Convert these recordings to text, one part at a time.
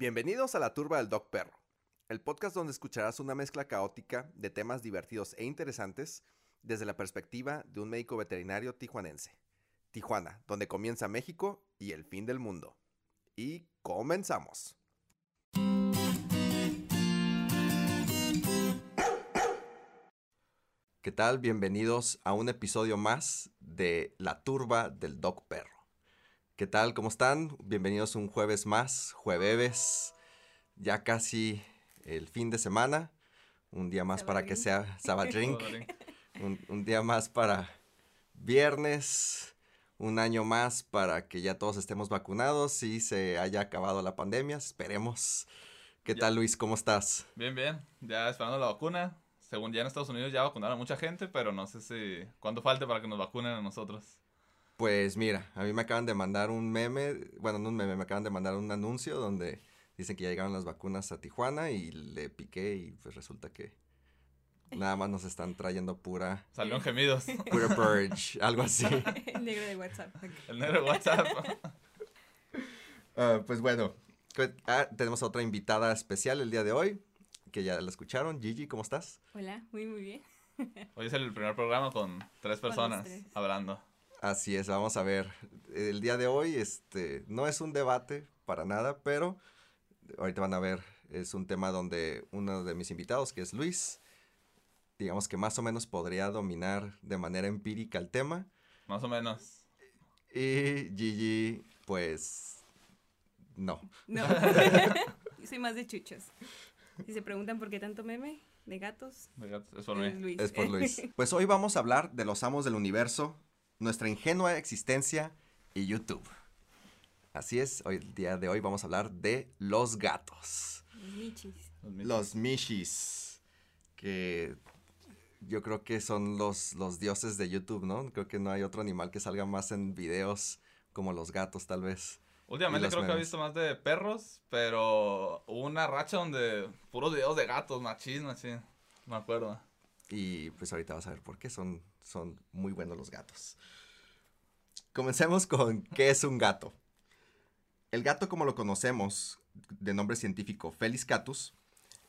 Bienvenidos a la Turba del Doc Perro, el podcast donde escucharás una mezcla caótica de temas divertidos e interesantes desde la perspectiva de un médico veterinario tijuanense. Tijuana, donde comienza México y el fin del mundo. Y comenzamos. ¿Qué tal? Bienvenidos a un episodio más de La Turba del Doc Perro. ¿Qué tal? ¿Cómo están? Bienvenidos un jueves más, jueves, ya casi el fin de semana, un día más para que sea Sabadrink, un, un día más para viernes, un año más para que ya todos estemos vacunados y se haya acabado la pandemia, esperemos. ¿Qué tal Luis? ¿Cómo estás? Bien, bien, ya esperando la vacuna. Según ya en Estados Unidos ya vacunaron a mucha gente, pero no sé si cuánto falte para que nos vacunen a nosotros. Pues mira, a mí me acaban de mandar un meme, bueno, no un meme, me acaban de mandar un anuncio donde dicen que ya llegaron las vacunas a Tijuana y le piqué y pues resulta que nada más nos están trayendo pura... Salieron gemidos. Pura purge, algo así. El negro de WhatsApp. El negro de WhatsApp. Ah, pues bueno, ah, tenemos a otra invitada especial el día de hoy, que ya la escucharon. Gigi, ¿cómo estás? Hola, muy muy bien. Hoy es el primer programa con tres personas tres. hablando. Así es, vamos a ver. El día de hoy, este, no es un debate para nada, pero ahorita van a ver, es un tema donde uno de mis invitados, que es Luis, digamos que más o menos podría dominar de manera empírica el tema. Más o menos. Y Gigi, pues, no. No. Yo soy más de chuchos. Si se preguntan por qué tanto meme de gatos, de gatos, Es por es mí. Luis. Es por Luis. Pues hoy vamos a hablar de los amos del universo, nuestra ingenua existencia y YouTube. Así es, hoy el día de hoy vamos a hablar de los gatos. Los michis. Los Mishis, que yo creo que son los, los dioses de YouTube, ¿no? Creo que no hay otro animal que salga más en videos como los gatos, tal vez. Últimamente creo que he visto más de perros, pero hubo una racha donde puros videos de gatos, machín, machín. Me acuerdo. Y pues ahorita vas a ver por qué son, son muy buenos los gatos. Comencemos con qué es un gato. El gato como lo conocemos, de nombre científico Felis catus,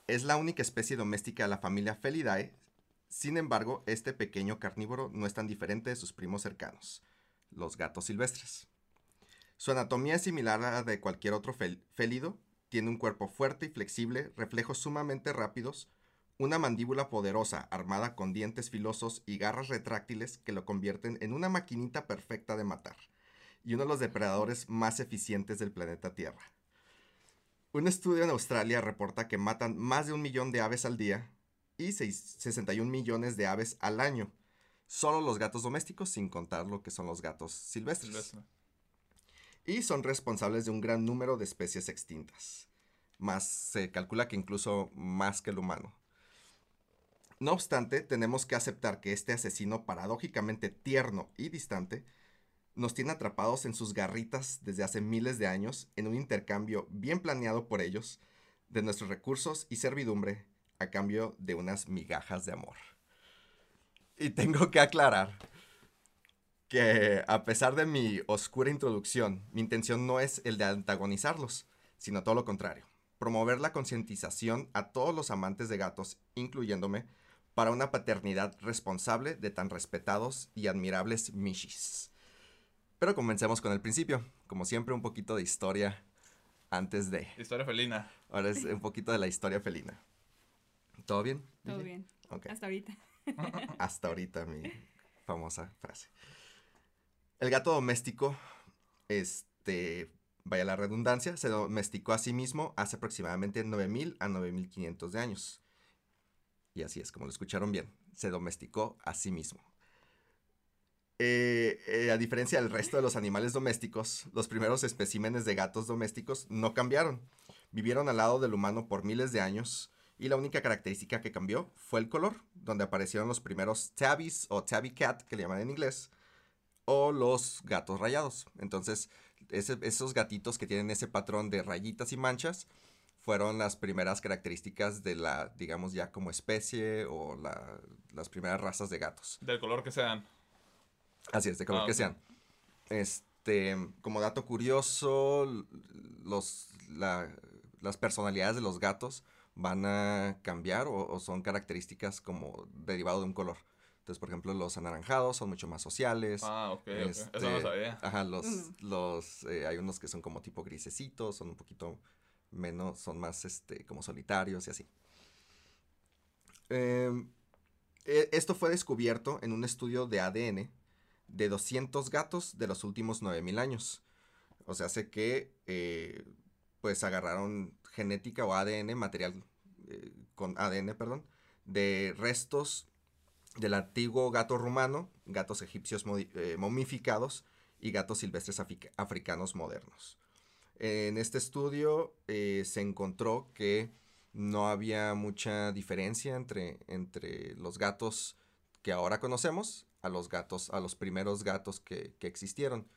es la única especie doméstica de la familia Felidae. Sin embargo, este pequeño carnívoro no es tan diferente de sus primos cercanos, los gatos silvestres. Su anatomía es similar a la de cualquier otro fel- félido, tiene un cuerpo fuerte y flexible, reflejos sumamente rápidos, una mandíbula poderosa armada con dientes filosos y garras retráctiles que lo convierten en una maquinita perfecta de matar y uno de los depredadores más eficientes del planeta Tierra. Un estudio en Australia reporta que matan más de un millón de aves al día y seis- 61 millones de aves al año. Solo los gatos domésticos, sin contar lo que son los gatos silvestres Silvestre. y son responsables de un gran número de especies extintas. Más se calcula que incluso más que el humano. No obstante, tenemos que aceptar que este asesino paradójicamente tierno y distante nos tiene atrapados en sus garritas desde hace miles de años en un intercambio bien planeado por ellos de nuestros recursos y servidumbre a cambio de unas migajas de amor. Y tengo que aclarar que a pesar de mi oscura introducción, mi intención no es el de antagonizarlos, sino todo lo contrario, promover la concientización a todos los amantes de gatos, incluyéndome, para una paternidad responsable de tan respetados y admirables mishis. Pero comencemos con el principio, como siempre un poquito de historia antes de. Historia felina. Ahora es un poquito de la historia felina. ¿Todo bien? Todo bien. Ok Hasta ahorita. hasta ahorita mi famosa frase. El gato doméstico, este, vaya la redundancia, se domesticó a sí mismo hace aproximadamente 9000 a 9500 de años. Y así es, como lo escucharon bien, se domesticó a sí mismo. Eh, eh, a diferencia del resto de los animales domésticos, los primeros especímenes de gatos domésticos no cambiaron. Vivieron al lado del humano por miles de años y la única característica que cambió fue el color, donde aparecieron los primeros tabbies o tabby cat, que le llaman en inglés, o los gatos rayados. Entonces, esos gatitos que tienen ese patrón de rayitas y manchas fueron las primeras características de la, digamos ya como especie o la- las primeras razas de gatos. Del color que sean. Así es, de color Ah, que ok. sean. Este, como dato curioso, los, la, las personalidades de los gatos van a cambiar o, o son características como derivado de un color. Entonces, por ejemplo, los anaranjados son mucho más sociales. Ah, ok, ok. Eso no lo Este, sabía. Ajá, los, Mm. los, eh, hay unos que son como tipo grisecitos, son un poquito menos, son más, este, como solitarios y así. Em, e- esto fue descubierto en un estudio de ADN de 200 gatos de los últimos 9000 años. O sea, hace que, eh, pues, agarraron genética o ADN, material eh, con ADN, perdón, de restos del antiguo gato rumano, gatos egipcios eh, momificados y gatos silvestres africa- africanos modernos. En este estudio eh, se encontró que no había mucha diferencia entre, entre los gatos que ahora conocemos a los gatos, a los primeros gatos que, que existieron.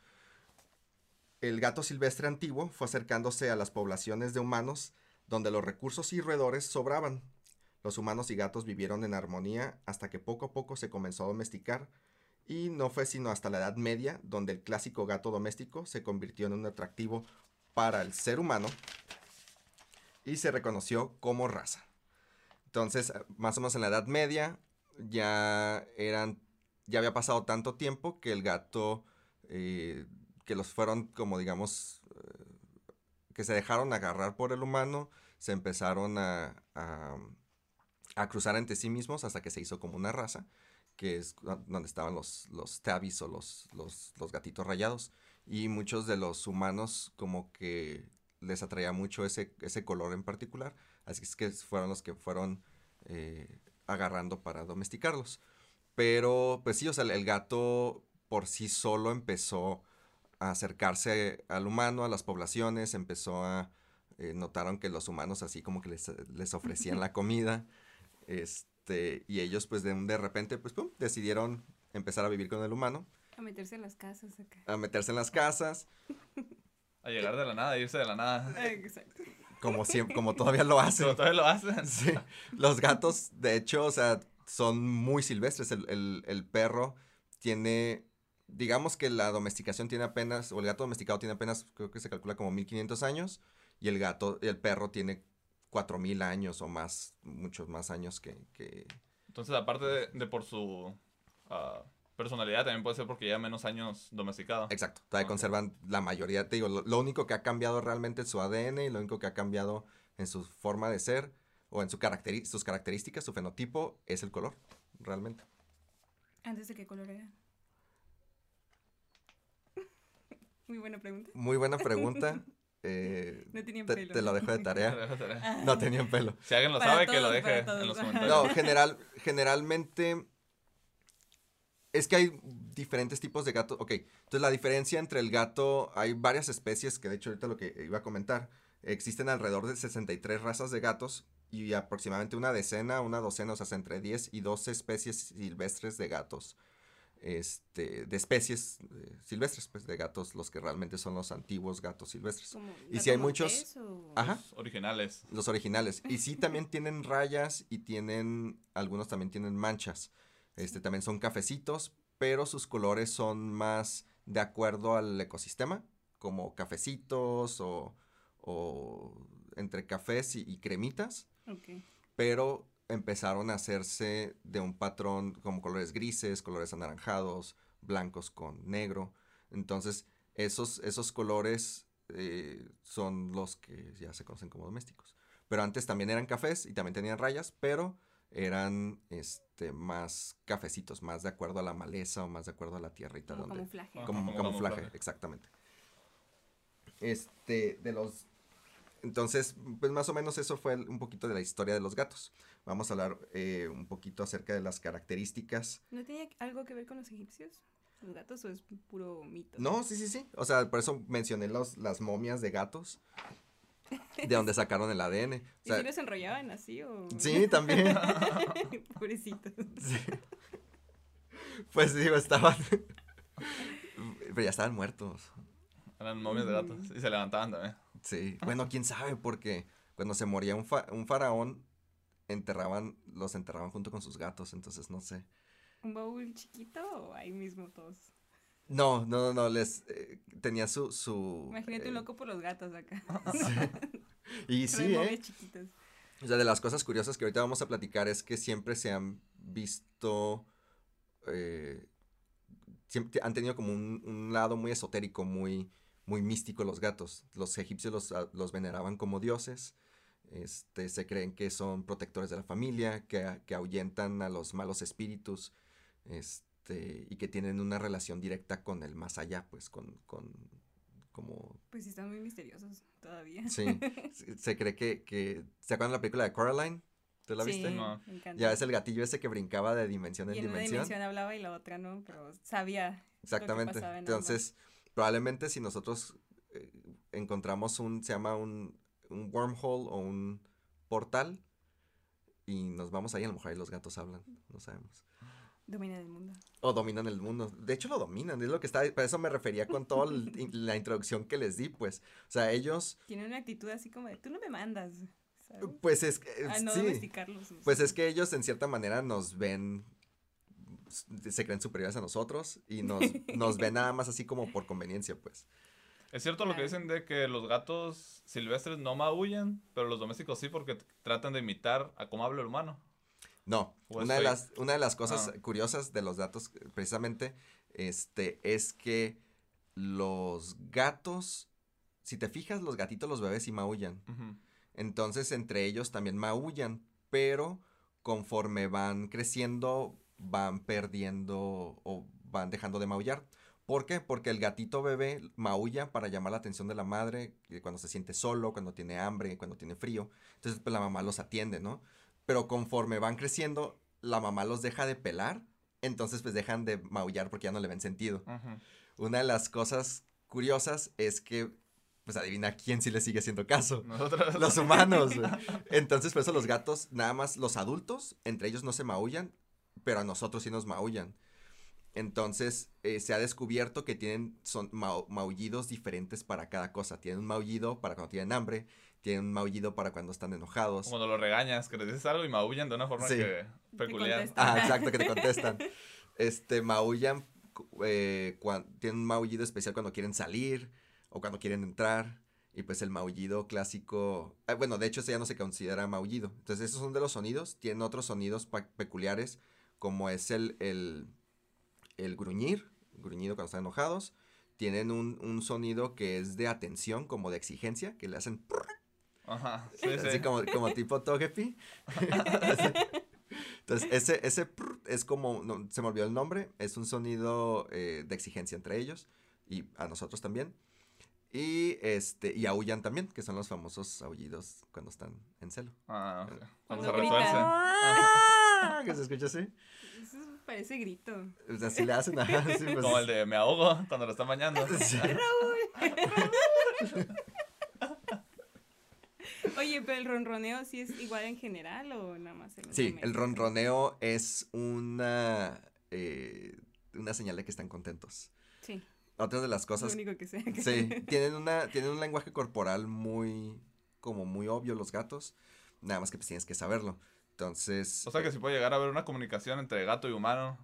El gato silvestre antiguo fue acercándose a las poblaciones de humanos donde los recursos y roedores sobraban. Los humanos y gatos vivieron en armonía hasta que poco a poco se comenzó a domesticar y no fue sino hasta la Edad Media donde el clásico gato doméstico se convirtió en un atractivo para el ser humano y se reconoció como raza. Entonces, más o menos en la Edad Media ya eran, ya había pasado tanto tiempo que el gato, eh, que los fueron como digamos, eh, que se dejaron agarrar por el humano, se empezaron a, a, cruzar entre sí mismos hasta que se hizo como una raza, que es do- donde estaban los, los tabbies o los, los gatitos rayados. Y muchos de los humanos como que les atraía mucho ese, ese color en particular, así es que fueron los que fueron eh, agarrando para domesticarlos. Pero, pues sí, o sea, el gato por sí solo empezó a acercarse al humano, a las poblaciones, empezó a... eh, notaron que los humanos así como que les, les ofrecían la comida, este, y ellos pues de, de repente pues pum, decidieron empezar a vivir con el humano, A meterse en las casas acá. a meterse en las casas, A llegar de la nada, a irse de la nada. Ah, Exacto. como, siempre, como todavía lo hacen. Pero todavía lo hacen. Sí, los gatos, de hecho, o sea, son muy silvestres. El, el- el perro tiene, digamos que la domesticación tiene apenas, o el gato domesticado tiene apenas, creo que se calcula como 1500 años, y el gato, el perro tiene 4000 años o más, muchos más años que... que- Entonces, aparte de, de por su ah, personalidad, también puede ser porque lleva menos años domesticado. Exacto, todavía conservan la mayoría, te digo, lo, lo único que ha cambiado realmente es su ADN y lo único que ha cambiado en su forma de ser o en su caracteri- sus características, su fenotipo, es el color, realmente. Antes de qué color era. Muy buena pregunta. Muy buena pregunta. eh, No tenían te, pelo. te lo dejo de tarea. No tenían pelo. Si alguien lo Para sabe, que lo deje en los comentarios. No, general, generalmente es que hay diferentes tipos de gatos. Ok, entonces la diferencia entre el gato, hay varias especies, que de hecho ahorita lo que iba a comentar, existen alrededor de 63 razas de gatos y aproximadamente una decena, una docena, o sea, entre 10 y 12 especies silvestres de gatos. Este, de especies eh, silvestres, pues de gatos, los que realmente son los antiguos gatos silvestres. Como Y si hay muchos- Ajá. Los originales. Los originales. Y sí, también tienen rayas y tienen, algunos también tienen manchas. Este, también son cafecitos, pero sus colores son más de acuerdo al ecosistema, como cafecitos o, o entre cafés y, y cremitas, pero empezaron a hacerse de un patrón como colores grises, colores anaranjados, blancos con negro. Entonces, esos, esos colores eh, son los que ya se conocen como domésticos. Pero antes también eran cafés y también tenían rayas, pero eran este, más cafecitos, más de acuerdo a la maleza o más de acuerdo a la tierrita. Como donde, camuflaje. Como, Como camuflaje, camuflaje. exactamente. Este, de los... Entonces, pues más o menos eso fue un poquito de la historia de los gatos. Vamos a hablar eh, un poquito acerca de las características. ¿No tenía algo que ver con los egipcios? ¿Los gatos o es puro mito? No, sí, sí, sí. O sea, por eso mencioné los, las momias de gatos, de donde sacaron el ADN. O ¿Y si los enrollaban así o...? sí, también. Pobrecitos. Sí. Pues digo, estaban... Pero ya estaban muertos. Eran momias de gatos. Y se levantaban también. Sí, bueno, quién sabe, porque cuando se moría un, fa- un faraón, enterraban, los enterraban junto con sus gatos, entonces no sé. ¿Un baúl chiquito o ahí mismo todos? No, no, no, no, les eh, tenía su, su Imagínate eh, un loco por los gatos acá. Y sí, ¿eh? chiquitas. O sea, de las cosas curiosas que ahorita vamos a platicar es que siempre se han visto, eh, siempre han tenido como un, un lado muy esotérico, muy, muy místico los gatos. Los egipcios los, a- los veneraban como dioses. Este, se creen que son protectores de la familia, que, que ahuyentan a los malos espíritus, este, y que tienen una relación directa con el más allá, pues, con, con como Pues están muy misteriosos todavía. Sí, se- cree que, que... ¿Se acuerdan de la película de Coraline? ¿Tú la Sí, viste? No. me encanta. Ya es el gatillo ese que brincaba de dimensión en y en una dimensión. dimensión hablaba y la otra no, pero sabía. Exactamente. pasaba en ambas. Entonces, probablemente si nosotros eh, encontramos un, se llama un, un wormhole o un portal y nos vamos ahí, a lo mejor ahí los gatos hablan, no sabemos. Domina el mundo. O dominan el mundo. De hecho, lo dominan, es lo que está, para eso me refería con toda la introducción que les di, pues. O sea, ellos, Tienen una actitud así como de, tú no me mandas. ¿sabes? pues es que... A no sí. domesticarlos. Pues es que ellos en cierta manera nos ven, se creen superiores a nosotros y nos, nos ven nada más así como por conveniencia, pues. Es cierto lo que dicen de que los gatos silvestres no maullan, pero los domésticos sí porque tratan de imitar a cómo habla el humano. No, ¿O es una de, las, una de las cosas Ah. curiosas de los datos, precisamente, este, es que los gatos, si te fijas, los gatitos, los bebés sí maullan. Entonces, entre ellos también maullan, pero conforme van creciendo, van perdiendo o van dejando de maullar. ¿Por qué? Porque el gatito bebé maulla para llamar la atención de la madre eh, cuando se siente solo, cuando tiene hambre, cuando tiene frío. Entonces, pues la mamá los atiende, ¿no? Pero conforme van creciendo, la mamá los deja de pelar, entonces pues dejan de maullar porque ya no le ven sentido. Una de las cosas curiosas es que, pues adivina quién sí le sigue haciendo caso. Nosotros. Los humanos. Entonces, por eso los gatos, nada más los adultos, entre ellos no se maullan, pero a nosotros sí nos maullan. Entonces, eh, se ha descubierto que tienen son mau- maullidos diferentes para cada cosa. Tienen un maullido para cuando tienen hambre, tienen un maullido para cuando están enojados. Cuando lo regañas, que les dices algo y maullan de una forma Sí. que peculiar. Ah, exacto, que te contestan. Este, maullan, eh, tienen un maullido especial cuando quieren salir o cuando quieren entrar. Y pues el maullido clásico, ah, bueno, de hecho ese ya no se considera maullido. Entonces esos son de los sonidos. Tienen otros sonidos peculiares como es el, el, el gruñir, gruñido cuando están enojados. Tienen un, un sonido que es de atención, como de exigencia, que le hacen Ajá. Sí, así sí. como, como tipo Togepi. Entonces, ese, ese prr es como, no, se me olvidó el nombre, es un sonido eh, de exigencia entre ellos y a nosotros también. Y este, y aullan también, que son los famosos aullidos cuando están en celo. Ah, ok. Cuando Cuando se gritan. retuercen. ¡Ah! Que se escucha así. Eso parece grito. O sea, sí le hacen, ajá, sí, pues, Como el de me ahogo cuando lo están bañando. sí. Oye, pero el ronroneo sí es igual en general o nada más en Sí, el ronroneo es una, eh, una señal de que están contentos. Sí, Otra de las lo cosas único que sé. Sí, tienen una, tienen un lenguaje corporal muy, como muy obvio los gatos, nada más que pues tienes que saberlo. Entonces, O sea que si puede llegar a haber una comunicación entre gato y humano.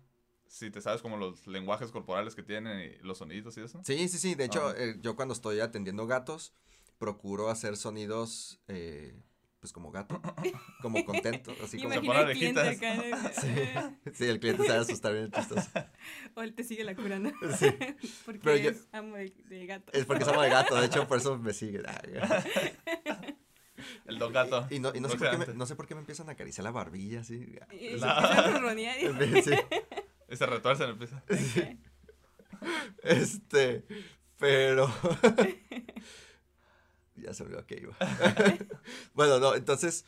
Si te sabes como los lenguajes corporales que tienen y los sonidos y eso. sí, sí, sí, de hecho, Ajá. eh, yo cuando estoy atendiendo gatos, procuro hacer sonidos, eh, pues como gato, como contento, así como... se pone orejitas. acá. eh, Sí, el cliente se va a asustar bien chistoso. O él te sigue la cura, ¿no? Sí, Porque Pero yo- es amo de, de gato. es porque somos de gato, de hecho, por eso me sigue. El don gato. Y no, y no, sé por qué me, no sé por qué me empiezan a acariciar la barbilla, así. Y se La- y- Sí. Y se retuerce en el piso. Este, pero... ya se me olvidó que iba. bueno, no, entonces,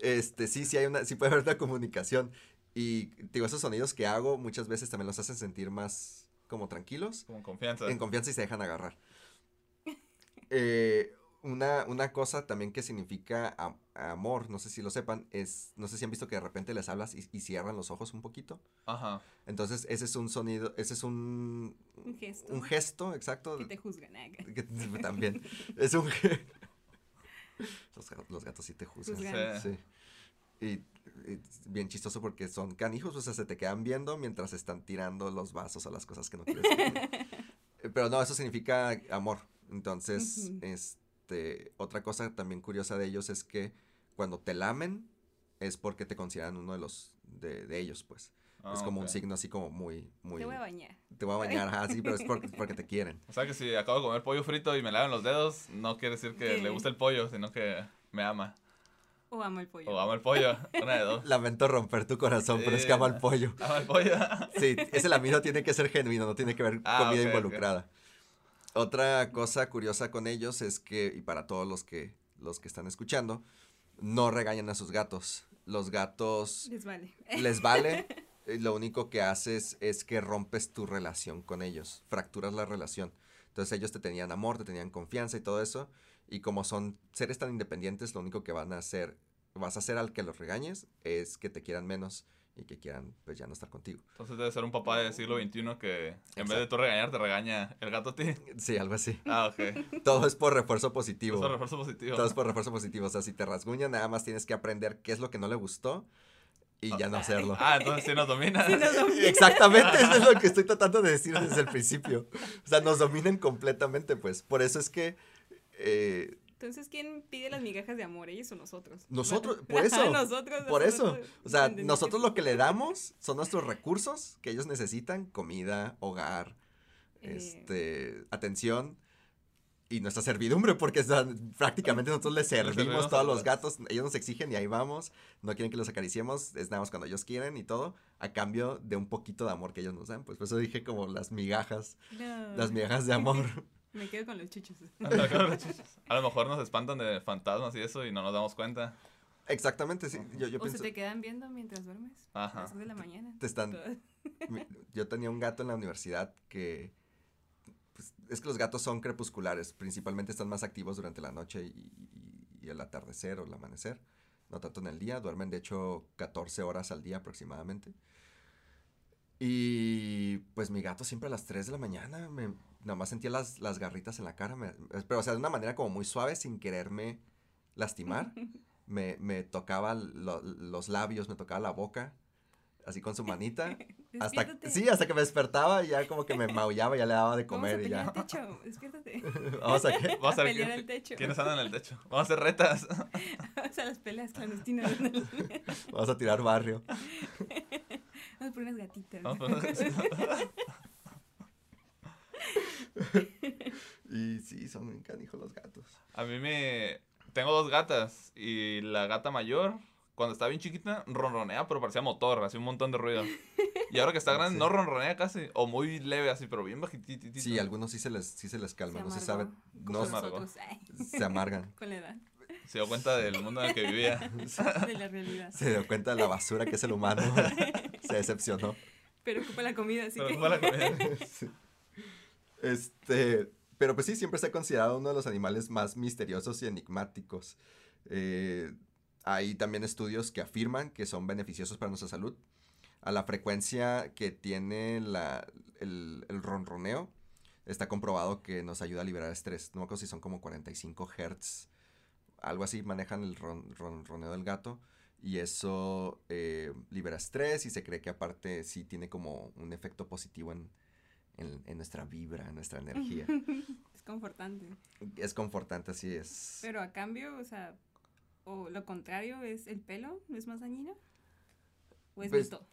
este, sí, sí hay una, sí puede haber una comunicación. Y, digo, esos sonidos que hago muchas veces también los hacen sentir más como tranquilos, Con confianza. en confianza y se dejan agarrar. Eh, una, una cosa también que significa am- amor, no sé si lo sepan, es, no sé si han visto que de repente les hablas y, y cierran los ojos un poquito. Ajá. Entonces, ese es un sonido, ese es un, Un gesto. un gesto, exacto. Que te juzgan. ah, que- también. Es un los, los gatos sí te juzgan. Juzgan. Sí. Sí. Y, y es bien chistoso porque son canijos, o sea, se te quedan viendo mientras están tirando los vasos o las cosas que no quieres. que- Eh, Pero no, eso significa amor. Entonces, Ujú. este, este, otra cosa también curiosa de ellos es que cuando te lamen es porque te consideran uno de los, de, de ellos, pues. Ah, es como un signo así como muy, muy... Te voy a bañar. Te voy a bañar, ajá, sí, pero es porque, porque te quieren. O sea que si acabo de comer pollo frito y me lavan los dedos, no quiere decir que ¿Qué? le gusta el pollo, sino que me ama. O amo el pollo. O amo el pollo. Una de dos. Lamento romper tu corazón, pero es que ama el pollo. Ama el pollo. Sí, ese lamino tiene que ser genuino, no tiene que haber Ah, comida involucrada. Otra cosa curiosa con ellos es que, y para todos los que, los que están escuchando, no regañan a sus gatos. Los gatos Les vale. les vale, eh, lo único que haces es que rompes tu relación con ellos, fracturas la relación. Entonces ellos te tenían amor, te tenían confianza y todo eso, y como son seres tan independientes, lo único que van a hacer, vas a hacer al que los regañes es que te quieran menos y que quieran pues ya no estar contigo. Entonces debe ser un papá del siglo XXI que en vez de tú regañar, te regaña el gato a ti. Sí, algo así. Ah, ok. Todo es por refuerzo positivo. Eso es refuerzo positivo. Todo es por refuerzo positivo. O sea, si te rasguñan, nada más tienes que aprender qué es lo que no le gustó y ya no hacerlo. Ah, entonces sí nos domina. Sí nos domina. Exactamente, eso es lo que estoy tratando de decir desde el principio. O sea, nos dominan completamente, pues. Por eso es que eh, Entonces, ¿quién pide las migajas de amor? ¿Ellos o nosotros? Nosotros, Ajá, por eso, nosotros. por eso. nosotros O sea, nosotros lo que le damos son nuestros recursos que ellos necesitan, comida, hogar, Eh. este, atención y nuestra servidumbre, porque o sea, prácticamente nosotros les servimos todos los gatos, ellos nos exigen y ahí vamos, no quieren que los acariciemos, es nada más cuando ellos quieren y todo, a cambio de un poquito de amor que ellos nos dan, pues por eso dije como las migajas, No, las migajas de amor. Me quedo con los chuchos. A lo mejor nos espantan de fantasmas y eso y no nos damos cuenta. Exactamente, sí, yo, yo o pienso, se te quedan viendo mientras duermes. Ajá. A las de la mañana. Te están- yo tenía un gato en la universidad que pues, es que los gatos son crepusculares, principalmente están más activos durante la noche y, y- y el atardecer o el amanecer, no tanto en el día, duermen de hecho 14 horas al día aproximadamente. Y pues mi gato siempre a las 3 de la mañana, me, nada más sentía las, las garritas en la cara, me- pero o sea, de una manera como muy suave, sin quererme lastimar. Me, me tocaba lo- los labios, me tocaba la boca, así con su manita. Hasta, sí, hasta que me despertaba y ya como que me maullaba, ya le daba de Vamos a comer y ya. al techo. Despiértate. Vamos a qué? Vamos a ver pelear quién- al techo. quiénes andan en el techo. Vamos a hacer retas. Vamos a las peleas clandestinas. Vamos Vamos a tirar barrio. por unas gatitas. Vamos a- Y sí, son bien canijos los gatos. A mí me... Tengo dos gatas y la gata mayor, cuando estaba bien chiquita, ronronea, pero parecía motor, hacía un montón de ruido. Y ahora que está grande, Sí. no ronronea casi, o muy leve así, pero bien bajititito. Sí, algunos sí se les, sí se les calma, no se sabe, no se se amargan. con la edad. Se dio cuenta del mundo en el que vivía. De la realidad. Se dio cuenta de la basura que es el humano. Se decepcionó. Pero ocupa la comida, así Pero que. fue la comida. Sí. Este, pero pues sí, siempre se ha considerado uno de los animales más misteriosos y enigmáticos. Eh, hay también estudios que afirman que son beneficiosos para nuestra salud. A la frecuencia que tiene la, el, el ronroneo, está comprobado que nos ayuda a liberar estrés. No me acuerdo si son como 45 hertz, algo así manejan el ron- ronroneo del gato. Y eso eh, libera estrés y se cree que aparte sí tiene como un efecto positivo en, en, en nuestra vibra, en nuestra energía. Es confortante. es confortante, así es. Pero a cambio, o sea, o lo contrario, es el pelo, ¿es más dañino? ¿O es Pues, mito?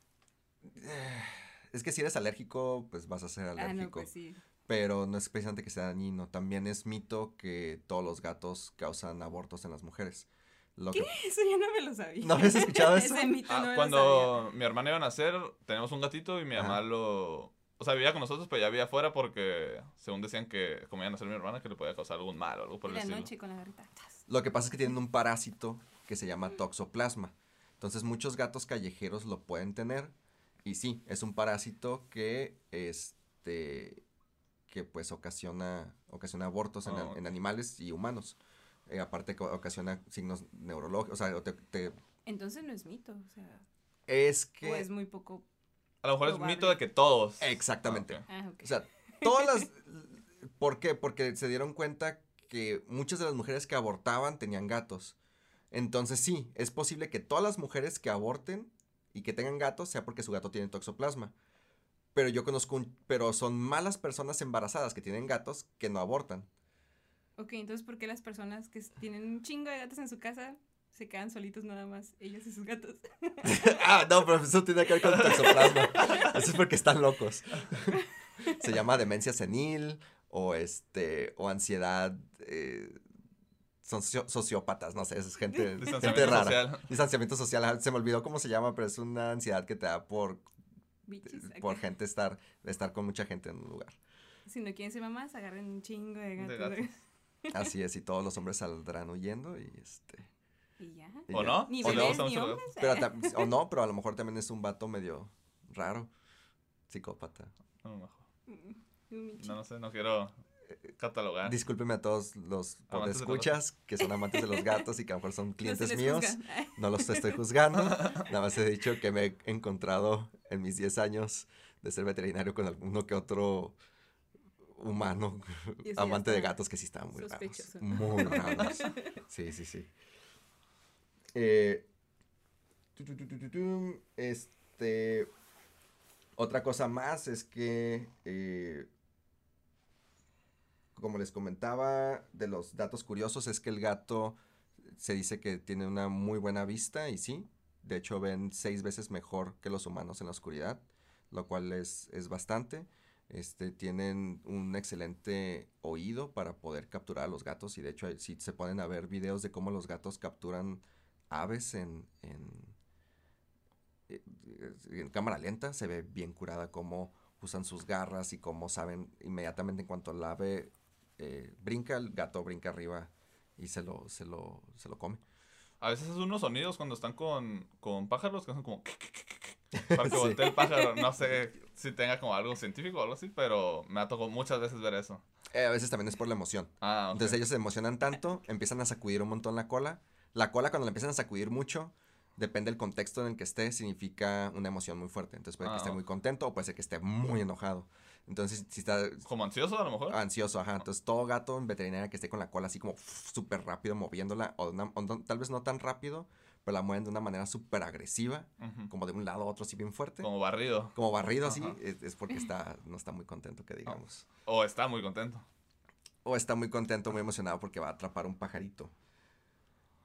Es que si eres alérgico, pues vas a ser Ah, alérgico. no, pues sí. Pero no es precisamente que sea dañino. También es mito que todos los gatos causan abortos en las mujeres. Lo que- Eso ya no me lo sabía. ¿No habías escuchado eso? Ese mito Ah, no me lo cuando mi hermana iba a nacer, teníamos un gatito y mi mamá lo... O sea, vivía con nosotros, pero ya vivía afuera porque, según decían que, como iba a nacer mi hermana, que le podía causar algún mal o algo por el La estilo. noche con la garrita. tas. Lo que pasa es que tienen un parásito que se llama toxoplasma. Entonces muchos gatos callejeros lo pueden tener. Y sí, es un parásito que este que pues ocasiona, ocasiona abortos en, Ah, en animales y humanos. Eh, aparte que ocasiona signos neurológicos. O sea, te- te- Entonces no es mito, o sea, es o que... es muy poco. A lo mejor Probable. es mito de que todos. Exactamente. Ah. Ah. O sea, todas las... ¿Por qué? Porque se dieron cuenta que muchas de las mujeres que abortaban tenían gatos. Entonces sí, es posible que todas las mujeres que aborten y que tengan gatos sea porque su gato tiene toxoplasma. Pero yo conozco un... Pero son malas personas embarazadas que tienen gatos que no abortan. Ok, entonces, ¿por qué las personas que tienen un chingo de gatos en su casa se quedan solitos nada más, ellos y sus gatos? ah, no, pero eso tiene que ver con el toxoplasma. Eso es porque están locos. Se llama demencia senil o este o ansiedad. eh, son socio- sociópatas, no sé, es gente, gente rara. social. Distanciamiento social, ajá, se me olvidó cómo se llama, pero es una ansiedad que te da por, Bichis, por acá. gente estar, estar con mucha gente en un lugar. Si no quieren ser mamás, agarren un chingo de gatos. gatos. Así es, y todos los hombres saldrán huyendo y este. Y ya. y ¿O no? Ni ¿O ni hombres. Pero o no, pero a lo mejor también es un vato medio raro. Psicópata. Mejor. Mm. No, no sé, no quiero catalogar. Discúlpeme a todos los escuchas que son amantes de los gatos y que a lo mejor son No clientes míos. juzga. No los estoy juzgando. Nada más he dicho que me he encontrado en mis 10 años de ser veterinario con alguno que otro humano amante de gatos que sí estaban muy raros. Muy raros. Sí, sí, sí. Eh, este. Otra cosa más es que. eh, como les comentaba, de los datos curiosos es que el gato se dice que tiene una muy buena vista y sí, de hecho ven seis veces mejor que los humanos en la oscuridad, lo cual es, es bastante. Este, tienen un excelente oído para poder capturar a los gatos y de hecho si se ponen a ver videos de cómo los gatos capturan aves en, en, eh, en cámara lenta, se ve bien curada cómo usan sus garras y cómo saben inmediatamente en cuanto el ave eh, brinca, el gato brinca arriba y se lo, se lo, se lo come. A veces hacen unos sonidos cuando están con, con pájaros que hacen como... Para que Sí. voltee el pájaro. No sé si tenga como algo científico o algo así, pero me ha tocado muchas veces ver eso. Eh, a veces también es por la emoción. Ah. Entonces ellos se emocionan tanto, empiezan a sacudir un montón la cola. La cola cuando la empiezan a sacudir mucho, depende del contexto en el que esté, significa una emoción muy fuerte. Entonces puede que Ah, esté ok. muy contento o puede ser que esté muy enojado. Entonces si está Como ansioso a lo mejor. ansioso, ajá. Entonces todo gato en veterinaria que esté con la cola así como súper rápido moviéndola, o, de una- o no- tal vez no tan rápido, pero la mueven de una manera súper agresiva, como de un lado a otro así bien fuerte. Como barrido. Como barrido así, es, es porque está, no está muy contento, que digamos. O está muy contento. O está muy contento, muy emocionado porque va a atrapar un pajarito.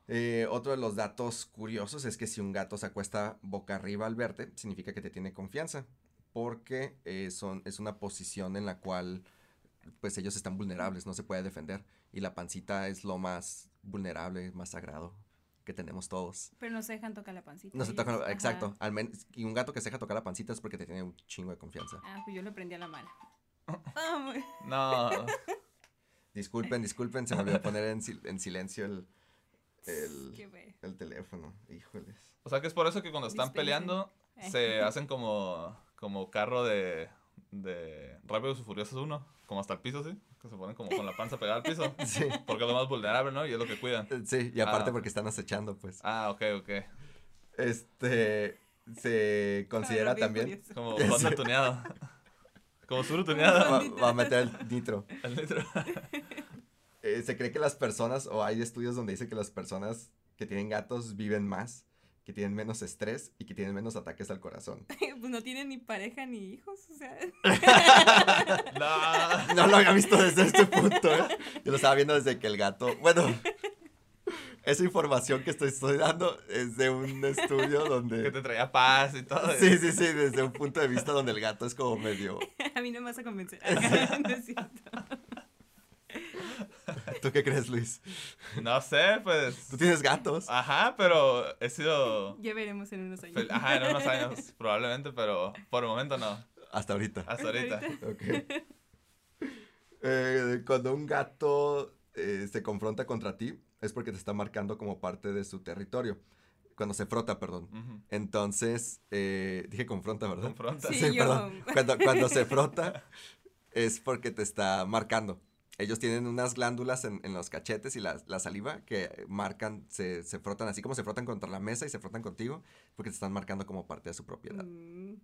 Eh, otro de los datos curiosos es que si un gato se acuesta boca arriba al verte, significa que te tiene confianza. Porque eh, son, es una posición en la cual pues ellos están vulnerables, no se puede defender. Y la pancita es lo más vulnerable, más sagrado que tenemos todos. Pero no se dejan tocar la pancita. No se ellos. tocan, Ajá. exacto. Al menos, y un gato que se deja tocar la pancita es porque te tiene un chingo de confianza. Ah, pues yo lo aprendí a la mala. Ah, No. Disculpen, disculpen, se me olvidó poner en, sil- en silencio el, el, el teléfono. Híjoles. O sea que es por eso que cuando están Dispensen. peleando Eh. se hacen como, como carro de, de Rápidos y Furiosos 1. Como hasta el piso, ¿sí? Que se ponen como con la panza pegada al piso. Sí. Porque es lo más vulnerable, ¿no? Y es lo que cuidan. Sí, y aparte Ah. porque están acechando, pues. Ah, ok, ok. Este, se considera también. Como Honda tuneado. Como Suru va, tuneado. va a meter el nitro. El litro. Eh, se cree que las personas, o hay estudios donde dice que las personas que tienen gatos viven más, que tienen menos estrés y que tienen menos ataques al corazón. Pues no tienen ni pareja ni hijos, o sea. No. No lo había visto desde este punto, ¿eh? Yo lo estaba viendo desde que el gato, bueno, esa información que estoy, estoy dando es de un estudio Que donde... te traía paz y todo. Sí, sí, sí, desde un punto de vista donde el gato es como medio... A mí no me vas a convencer. No es cierto. ¿Tú qué crees, Luis? No sé, pues. Tú tienes gatos. Ajá, pero he sido. Ya veremos en unos años. Ajá, en unos años, probablemente, pero por el momento no. Hasta ahorita. Hasta ahorita. ahorita. Ok. Eh, cuando un gato eh, se confronta contra ti, es porque te está marcando como parte de su territorio. Cuando se frota, perdón. Entonces, eh, dije confronta, ¿verdad? Confronta. Sí, Sí, yo. perdón. Cuando, cuando se frota, es porque te está marcando. Ellos tienen unas glándulas en, en los cachetes y la, la saliva que marcan, se, se frotan así como se frotan contra la mesa y se frotan contigo, porque te están marcando como parte de su propiedad. Mm,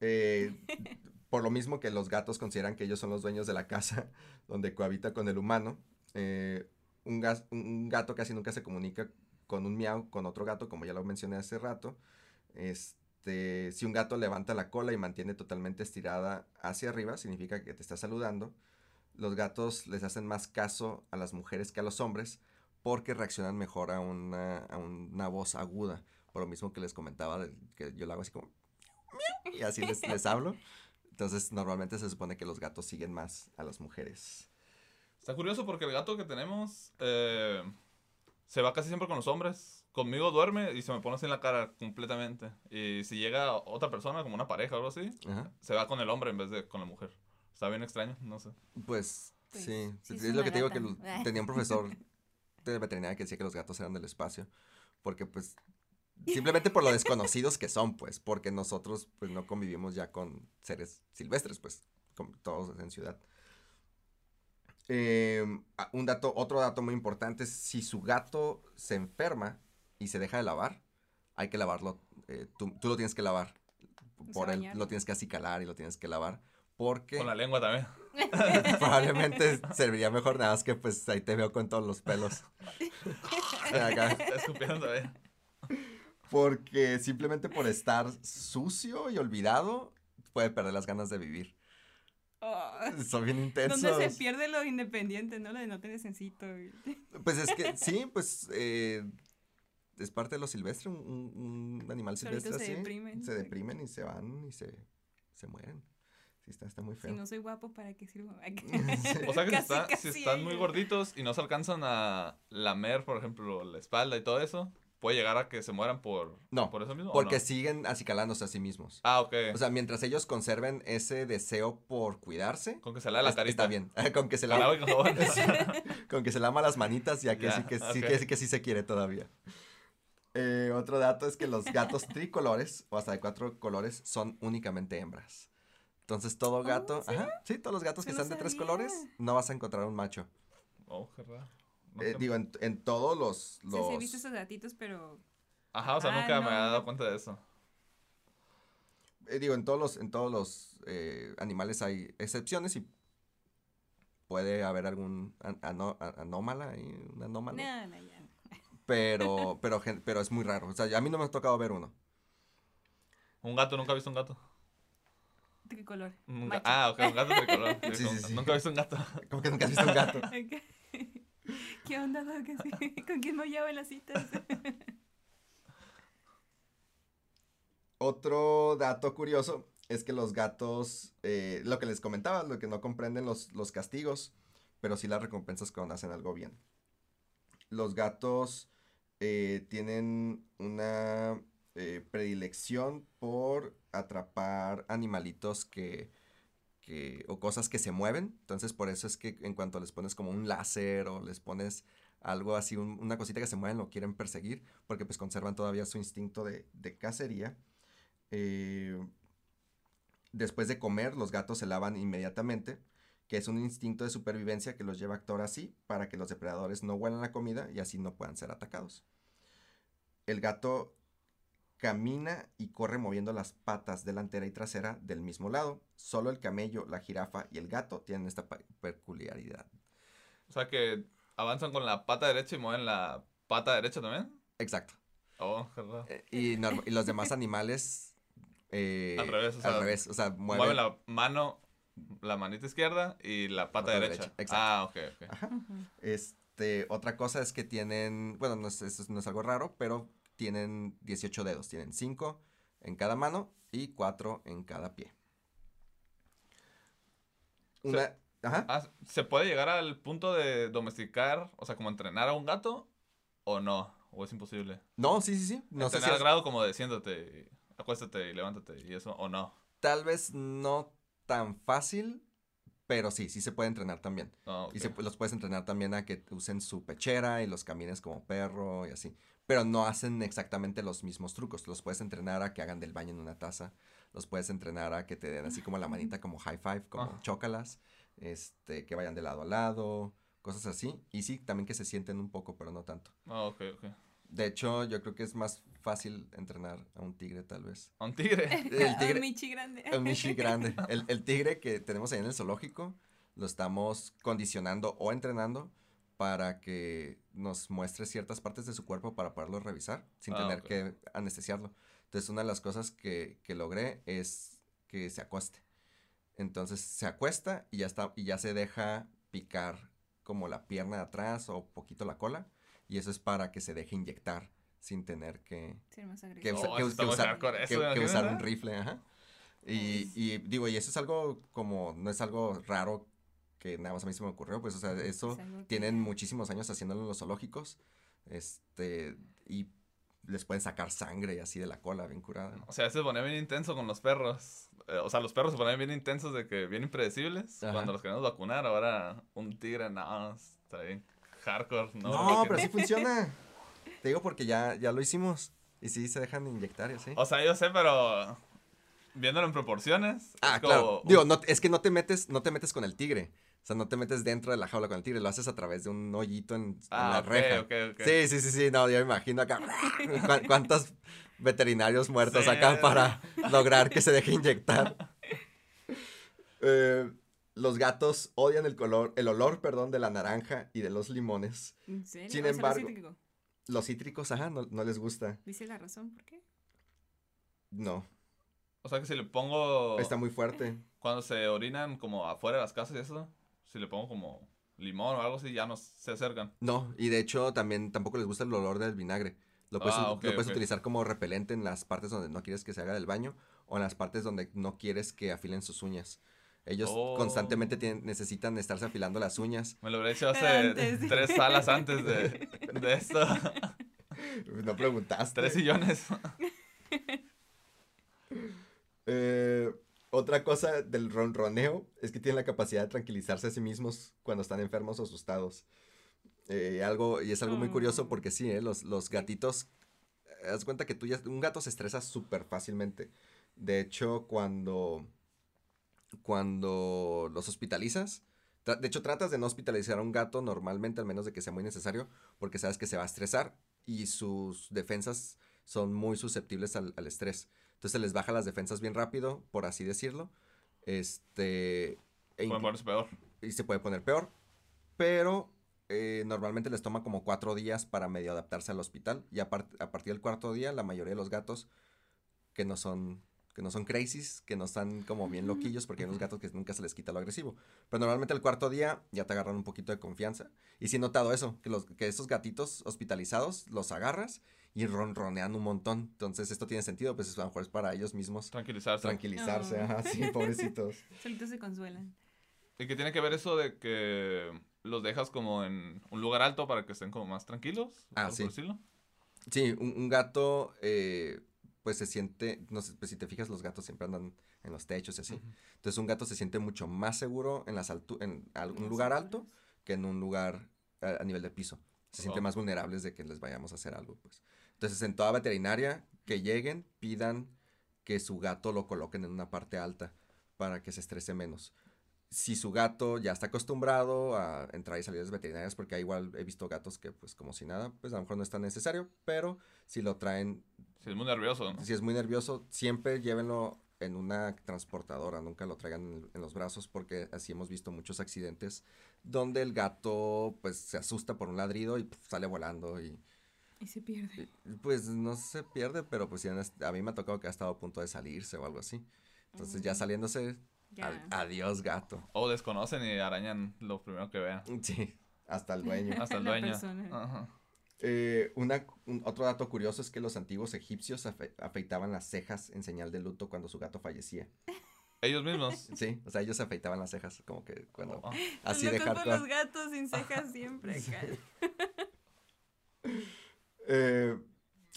Eh, por lo mismo que los gatos consideran que ellos son los dueños de la casa donde cohabita con el humano, eh, un, gas- un gato casi nunca se comunica con un miau con otro gato, como ya lo mencioné hace rato. Este, si un gato levanta la cola y mantiene totalmente estirada hacia arriba, significa que te está saludando. Los gatos les hacen más caso a las mujeres que a los hombres porque reaccionan mejor a una, a una voz aguda. Por lo mismo que les comentaba, que yo lo hago así como... Y así les, les hablo. Entonces, normalmente se supone que los gatos siguen más a las mujeres. Está curioso porque el gato que tenemos eh, se va casi siempre con los hombres. Conmigo duerme y se me pone así en la cara completamente. Y si llega otra persona, como una pareja o algo así, Ajá. se va con el hombre en vez de con la mujer. Está bien extraño, no sé. Pues, Pues, sí, sí es es lo que te digo que tenía un profesor de veterinaria que decía que los gatos eran del espacio, porque pues simplemente por lo desconocidos que son, pues, porque nosotros pues no convivimos ya con seres silvestres, pues, como todos en ciudad. Eh, ah, un dato, otro dato muy importante es si su gato se enferma y se deja de lavar, hay que lavarlo, eh, tú, tú lo tienes que lavar, por él, lo tienes que acicalar y lo tienes que lavar, porque Con la lengua también. probablemente serviría mejor nada más que pues ahí te veo con todos los pelos. Acá. Porque simplemente por estar sucio y olvidado puede perder las ganas de vivir. Oh, Son bien intensos. Donde se pierde lo independiente, ¿no? Lo de no tener sencito. Pues es que sí, pues eh, es parte de lo silvestre, un, animal silvestre se así. deprimen. Se deprimen y se van y se, se mueren. Sí, está, está muy Si feo. no soy guapo, ¿para qué sirvo? O sea que si, Casi, está- si casi están muy ellos. gorditos y no se alcanzan a lamer, por ejemplo, la espalda y todo eso, puede llegar a que se mueran por, No, por eso mismo. ¿o Porque no? siguen acicalándose a sí mismos. Ah, ok. O sea, mientras ellos conserven ese deseo por cuidarse, con que se lea la carita. está bien. con que se Con la y con que se lama las manitas, ya que Ya, sí que sí, ok. que sí que sí se quiere todavía. Eh, otro dato es que los gatos tricolores, o hasta de cuatro colores, son únicamente hembras. Entonces todo gato, ¿sí? ajá, sí, todos los gatos que no sean de tres colores, no vas a encontrar un macho. Oh. No Eh, digo, en, en todos los... Los... sí he visto esos gatitos, pero... Ajá, o sea, Ah, nunca me había dado cuenta de eso. eh, digo, en todos los, en todos los eh, animales hay excepciones y puede haber algún an- ano- a- anómala, un anómalo. No, no, ya. Pero, pero, pero es muy raro. O sea, a mí no me ha tocado ver uno. Un gato, nunca he visto un gato. ¿De qué color? Un ga- Macho. ah, ok, un gato tricolor. Sí, Sí, con- sí, sí. Nunca he visto un gato. Como que nunca has visto un gato. ¿Qué onda, ¿Con quién me llevo en las citas? Otro dato curioso es que los gatos, eh, lo que les comentaba, lo que no comprenden los, los castigos, pero sí las recompensas cuando hacen algo bien. Los gatos eh, tienen una eh, predilección por atrapar animalitos que, que, o cosas que se mueven. Entonces, por eso es que en cuanto les pones como un láser o les pones algo así, un- una cosita que se mueve, lo quieren perseguir, porque pues conservan todavía su instinto de, de cacería. Eh, después de comer, los gatos se lavan inmediatamente, que es un instinto de supervivencia que los lleva a actuar así para que los depredadores no huelan la comida y así no puedan ser atacados. El gato camina y corre moviendo las patas delantera y trasera del mismo lado. Solo el camello, la jirafa y el gato tienen esta peculiaridad. O sea que avanzan con la pata derecha y mueven la pata derecha también. Exacto. Oh. Eh, y, y los demás animales... eh, Al revés, o al sea, revés, o sea, Mueven mueven, la mano, la manita izquierda y la pata, Pata derecha. derecha, exacto. Ah, ok, ok. Ajá. Este, otra cosa es que tienen, bueno, no es, eso no es algo raro, pero tienen 18 dedos. Tienen 5 en cada mano y 4 en cada pie. Una, ajá. Ah, ¿Se puede llegar al punto de domesticar, o sea, como entrenar a un gato o no? ¿O es imposible? No, sí, sí, sí. No sé entrenar si al es- grado como de siéntate, acuéstate y levántate y eso, o no. tal vez no tan fácil, pero sí, sí se puede entrenar también. Ok. Y se, los puedes entrenar también a que usen su pechera y los camines como perro y así. Pero no hacen exactamente los mismos trucos. Los puedes entrenar a que hagan del baño en una taza. Los puedes entrenar a que te den así como la manita como high five, como Ah. chócalas. Este, que vayan de lado a lado, cosas así. Y sí, también que se sienten un poco, pero no tanto. Ah, ok, ok. De hecho, yo creo que es más fácil entrenar a un tigre tal vez. A un tigre. El A tigre, un Michi grande. un Michi grande. El, el tigre que tenemos ahí en el zoológico, lo estamos condicionando o entrenando para que nos muestre ciertas partes de su cuerpo para poderlo revisar sin Ah, tener ok. que anestesiarlo. Entonces, una de las cosas que, que logré es que se acueste. Entonces se acuesta y ya está, y ya se deja picar como la pierna de atrás o poquito la cola. Y eso es para que se deje inyectar sin tener que, que, Oh, que que usar, que- eso, que ¿imagínate? usar un rifle, ajá. Y, y digo, y eso es algo como, no es algo raro que nada más a mí se me ocurrió, pues, o sea, eso Es algo que- tienen muchísimos años haciéndolo en los zoológicos, este, y les pueden sacar sangre y así de la cola, bien curada. O sea, se ponía bien intenso con los perros. Eh, o sea, los perros se ponían bien intensos de que bien impredecibles. Ajá. Cuando los queríamos vacunar, ahora un tigre, no, está bien hardcore. No, No, pero sí funciona. Te digo porque ya, ya lo hicimos. Y sí se dejan inyectar y así. O sea, yo sé, pero viéndolo en proporciones. Ah, es como claro. un- Digo, no, es que no te metes, no te metes con el tigre. O sea, no te metes dentro de la jaula con el tigre, lo haces a través de un hoyito en, en Ah, la ok, reja. ok, ok. Sí, sí, sí, sí, no, yo me imagino acá. ¿cu- ¿Cuántos veterinarios muertos Sí. acá para lograr que se deje inyectar? Eh, los gatos odian el color, el olor, perdón, de la naranja y de los limones. ¿En serio? Sin O sea, lo embargo- cítrico. Los cítricos, ajá, no, no les gusta. Dice la razón, ¿por qué? No, O sea, que si le pongo. está muy fuerte. Cuando se orinan como afuera de las casas y eso, si le pongo como limón o algo así, ya no se acercan. No, y de hecho también tampoco les gusta el olor del vinagre. Lo puedes, Ah, lo puedes utilizar como repelente en las partes donde no quieres que se haga del baño o en las partes donde no quieres que afilen sus uñas. Ellos Oh. constantemente tienen- necesitan estarse afilando las uñas. Me lo hubiera hecho hace Antes. tres salas antes de, de esto. No preguntaste. tres sillones. Eh, otra cosa del ronroneo es que tienen la capacidad de tranquilizarse a sí mismos cuando están enfermos o asustados. Eh, algo, y es algo muy curioso Oh. porque sí, eh, los, los gatitos, eh, haz cuenta que tú ya, un gato se estresa súper fácilmente. De hecho, cuando, cuando los hospitalizas, de hecho tratas de no hospitalizar a un gato normalmente, al menos de que sea muy necesario, porque sabes que se va a estresar y sus defensas son muy susceptibles al, al estrés. Entonces les baja las defensas bien rápido, por así decirlo. Este. e ponerse peor. y se puede poner peor. Pero eh, normalmente les toma como cuatro días para medio adaptarse al hospital. Y a, a partir del cuarto día, la mayoría de los gatos que no son que no son crazies, que no están como bien loquillos, porque hay unos gatos que nunca se les quita lo agresivo. Pero normalmente el cuarto día ya te agarran un poquito de confianza. Y sí he notado eso, que, los, que esos gatitos hospitalizados los agarras y ronronean un montón. Entonces esto tiene sentido, pues a lo mejor es para ellos mismos Tranquilizarse. tranquilizarse. Oh. Ajá, sí, pobrecitos. Solitos se consuelan. ¿Y qué tiene que ver eso de que los dejas como en un lugar alto para que estén como más tranquilos? Ah, por sí. decirlo? Sí, un, un gato, eh, pues se siente, no sé, pues si te fijas, los gatos siempre andan en los techos y así. Entonces un gato se siente mucho más seguro en, las altu en algún lugar alto que en un lugar a, a nivel de piso. Se sienten Oh. más vulnerables de que les vayamos a hacer algo, pues. Entonces en toda veterinaria, que lleguen, pidan que su gato lo coloquen en una parte alta para que se estrese menos. Si su gato ya está acostumbrado a entrar y salir de las veterinarias, porque igual he visto gatos que pues como si nada, pues a lo mejor no es tan necesario, pero si lo traen Sí, es muy nervioso, ¿no? si es muy nervioso, siempre llévenlo en una transportadora, nunca lo traigan en, en los brazos porque así hemos visto muchos accidentes donde el gato pues se asusta por un ladrido y pf, sale volando y, Y se pierde. y, pues no se pierde, pero pues ya a mí me ha tocado que ha estado a punto de salirse o algo así. Entonces ya Mm. saliéndose, Ya. ad- adiós gato. O desconocen y arañan lo primero que vean. Sí, hasta el dueño. Hasta el dueño. Ajá. Eh, una, un- otro dato curioso es que los antiguos egipcios afe- afeitaban las cejas en señal de luto cuando su gato fallecía. Ellos mismos. Sí, o sea, ellos afeitaban las cejas como que cuando... Oh, Así Los de hardcore. los gatos sin cejas siempre. Eh,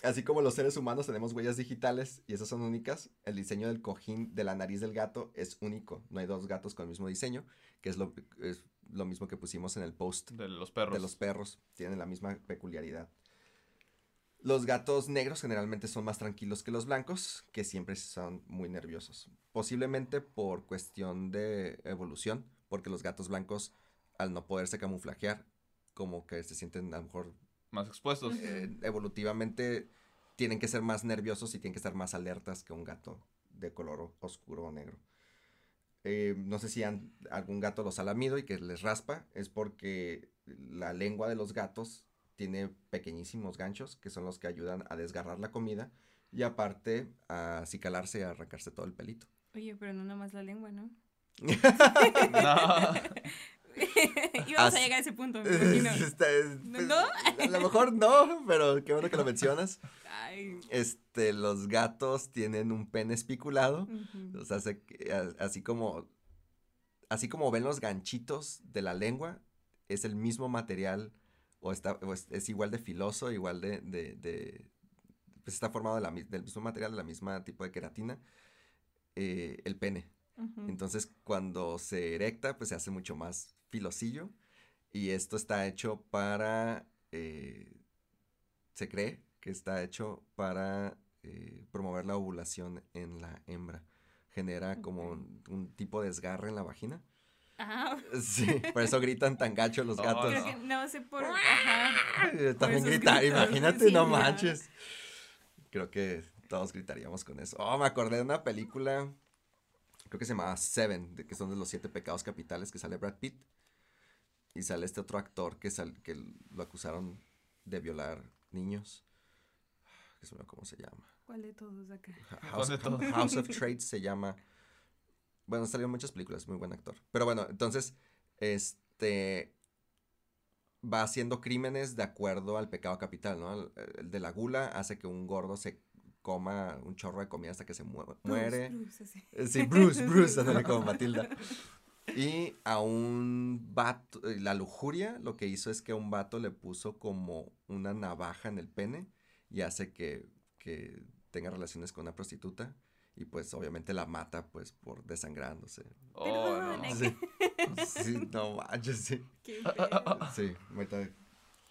así como los seres humanos tenemos huellas digitales y esas son únicas, el diseño del cojín de la nariz del gato es único. No hay dos gatos con el mismo diseño, que es lo, es lo mismo que pusimos en el post de los perros. de los perros. Tienen la misma peculiaridad. Los gatos negros generalmente son más tranquilos que los blancos, que siempre son muy nerviosos. Posiblemente por cuestión de evolución, porque los gatos blancos, al no poderse camuflajear, como que se sienten a lo mejor Más expuestos. eh, evolutivamente tienen que ser más nerviosos y tienen que estar más alertas que un gato de color oscuro o negro. Eh, no sé si han- algún gato los ha lamido y que les raspa, es porque la lengua de los gatos tiene pequeñísimos ganchos que son los que ayudan a desgarrar la comida y aparte a acicalarse y a arrancarse todo el pelito. Oye, pero no nada más la lengua, ¿no? No. Íbamos a llegar a ese punto, me imagino. Está- es- pues, ¿No? A lo mejor no, pero qué bueno que lo mencionas. Ay. Este, los gatos tienen un pene espiculado. Ujú. O sea, se- así como. Así como ven los ganchitos de la lengua, es el mismo material. O, está, o es, es igual de filoso, igual de. de- de- pues está formado de la mi- del mismo material, de la misma tipo de queratina. eh, el pene. Entonces, cuando se erecta, pues se hace mucho más filosillo. Y esto está hecho para. eh, se cree que está hecho para eh, promover la ovulación en la hembra. Genera como un, un tipo de desgarre en la vagina. Ah, Sí, por eso gritan tan gacho los Oh, gatos. creo que no sé por. Ajá. También gritar, gritos, imagínate, sí, no manches. Creo que todos gritaríamos con eso. Oh, me acordé de una película, creo que se llamaba Seven, de que son de los siete pecados capitales, que sale Brad Pitt. Y sale este otro actor que, sal- que lo acusaron de violar niños. Que se me cómo se llama. ¿Cuál de todos acá? House, de todos? House of Trades se llama. Bueno, salió en muchas películas, muy buen actor. Pero bueno, entonces, este va haciendo crímenes de acuerdo al pecado capital, ¿no? El, el de la gula hace que un gordo se coma un chorro de comida hasta que se mu- muere. Bruce, así. Eh, Sí, Bruce, Bruce, como Matilda. Y a un vato, eh, la lujuria lo que hizo es que a un vato le puso como una navaja en el pene y hace que, que tenga relaciones con una prostituta y pues obviamente la mata pues por desangrándose. Oh, Perdón, no. Sí, sí, no manches, sí. Qué. Sí, ahorita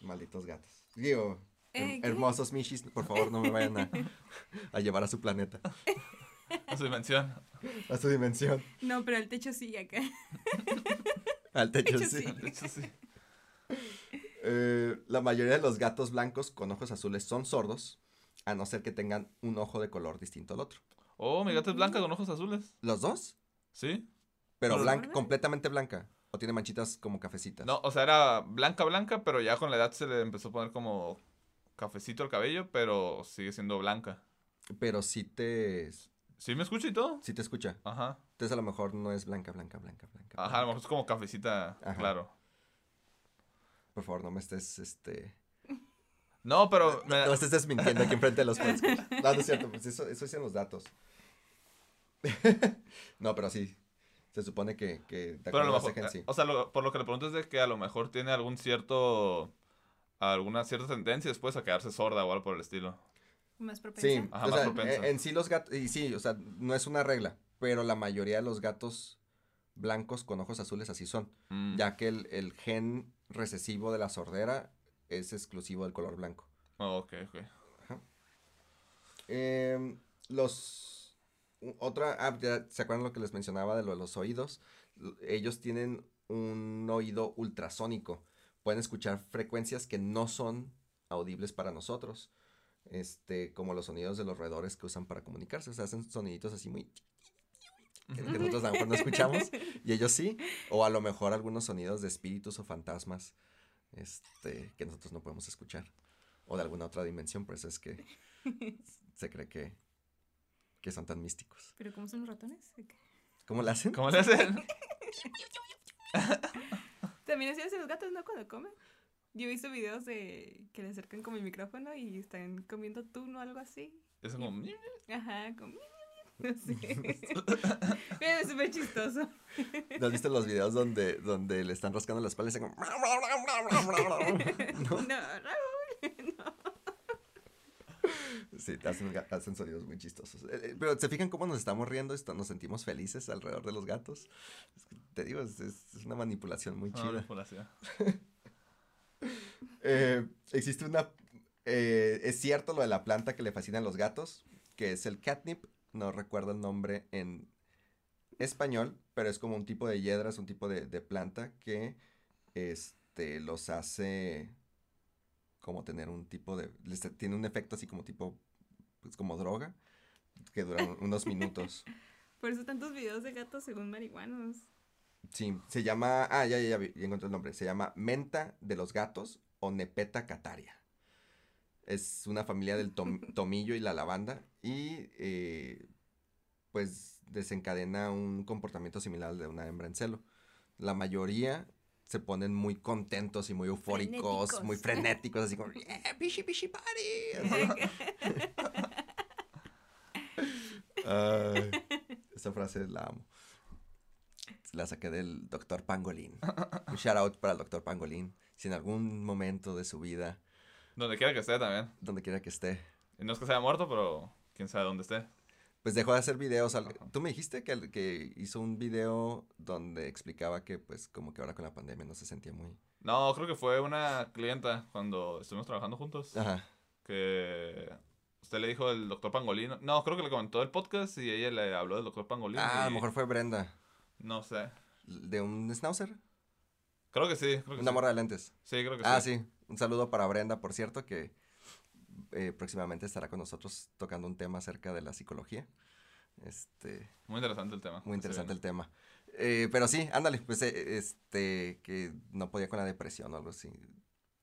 malditos gatos. Digo, Eh, ¿qué? hermosos Mishis, por favor no me vayan a, a llevar a su planeta, A su dimensión. a su dimensión, No, pero el techo sí acá. al techo, Techo sí. sí. De hecho, sí. Eh, la mayoría de los gatos blancos con ojos azules son sordos, a no ser que tengan un ojo de color distinto al otro. Oh, mi gata es blanca con ojos azules. ¿Los dos? ¿Sí? Pero ¿Pero blanca, completamente blanca. ¿O tiene manchitas como cafecitas? No, o sea, era blanca, blanca, pero ya con la edad se le empezó a poner como cafecito el cabello, pero sigue siendo blanca. Pero sí te, ¿Sí me escucha y todo? sí te escucha. Ajá. Entonces a lo mejor no es blanca, blanca, blanca, blanca. Ajá, a lo mejor es como cafecita, Ajá. claro. Por favor, no me estés, este... No, pero me- No estés desmintiendo aquí enfrente de los fans. No, no es cierto, pues eso, eso dicen los datos. no, pero sí. Se supone que, que de pero a lo mejor, gen, sí. o sea, lo- por lo que le pregunto es de que a lo mejor tiene algún cierto, alguna cierta tendencia después a quedarse sorda o algo por el estilo. Más propensa. Sí, Ajá, o más sea, propensa. en, en sí los gatos, y sí, o sea, no es una regla, pero la mayoría de los gatos blancos con ojos azules así son, Mm. ya que el, el gen recesivo de la sordera es exclusivo del color blanco. Oh, ok, ok. Em, los, otra, ah, ya, ¿se acuerdan lo que les mencionaba de lo de los oídos? L- Ellos tienen un oído ultrasónico, pueden escuchar frecuencias que no son audibles para nosotros. Este, como los sonidos de los roedores que usan para comunicarse, o sea, hacen soniditos así muy que, que nosotros a lo mejor no escuchamos y ellos sí, o a lo mejor algunos sonidos de espíritus o fantasmas este, que nosotros no podemos escuchar, o de alguna otra dimensión, por eso es que se cree que, que son tan místicos. ¿Pero cómo son los ratones? ¿Cómo lo hacen? ¿Cómo le hacen? También así hacen los gatos, ¿no? Cuando comen. Yo he visto videos de que le acercan como el micrófono y están comiendo tuna o algo así. Es como... Ajá, como... No sé. Es súper chistoso. ¿No has visto los videos donde, donde le están rascando la espalda y como... No, Raúl. No. Sí, hacen, hacen sonidos muy chistosos. Eh, eh, Pero se fijan cómo nos estamos riendo, Esto- nos sentimos felices alrededor de los gatos. Es que te digo, es, es- una manipulación muy chida. manipulación. Eh, existe una... eh, es cierto lo de la planta que le fascina a los gatos, que es el catnip. No recuerdo el nombre en español, pero es como un tipo de hiedra, es un tipo de, de planta que este, los hace como tener un tipo de... les- tiene un efecto así como tipo... pues como droga, que dura un- unos minutos. Por eso tantos videos de gatos según marihuanos. Sí, se llama. Ah, ya, ya, ya, ya encontré el nombre. Se llama menta de los gatos o Nepeta cataria. Es una familia del tom- tomillo y la lavanda. Y eh, pues desencadena un comportamiento similar al de una hembra en celo. La mayoría se ponen muy contentos y muy eufóricos, Frenéticos. muy frenéticos, así como, yeah, pishy, pishy party. Ay, esa frase la amo. La saqué del doctor Pangolín. Un shout out para el doctor Pangolín. Si en algún momento de su vida, Donde quiera que esté también. donde quiera que esté, Y no es que sea muerto, pero quién sabe dónde esté. pues dejó de hacer videos. al-. Tú me dijiste que, que hizo un video donde explicaba que pues como que ahora con la pandemia no se sentía muy... No, creo que fue una clienta cuando estuvimos trabajando juntos. Ajá. Que usted le dijo el doctor Pangolino. No, creo que le comentó el podcast y ella le habló del doctor Pangolino. Ah, a lo y- mejor fue Brenda. No sé. ¿De un schnauzer? Creo que sí. Creo que Una sí. morra de lentes. Sí, creo que Ah, sí. sí. Un saludo para Brenda, por cierto, que eh, próximamente estará con nosotros tocando un tema acerca de la psicología. Este, Muy interesante el tema. muy interesante el tema. Eh, pero sí, ándale, pues eh, este, que no podía con la depresión o algo así.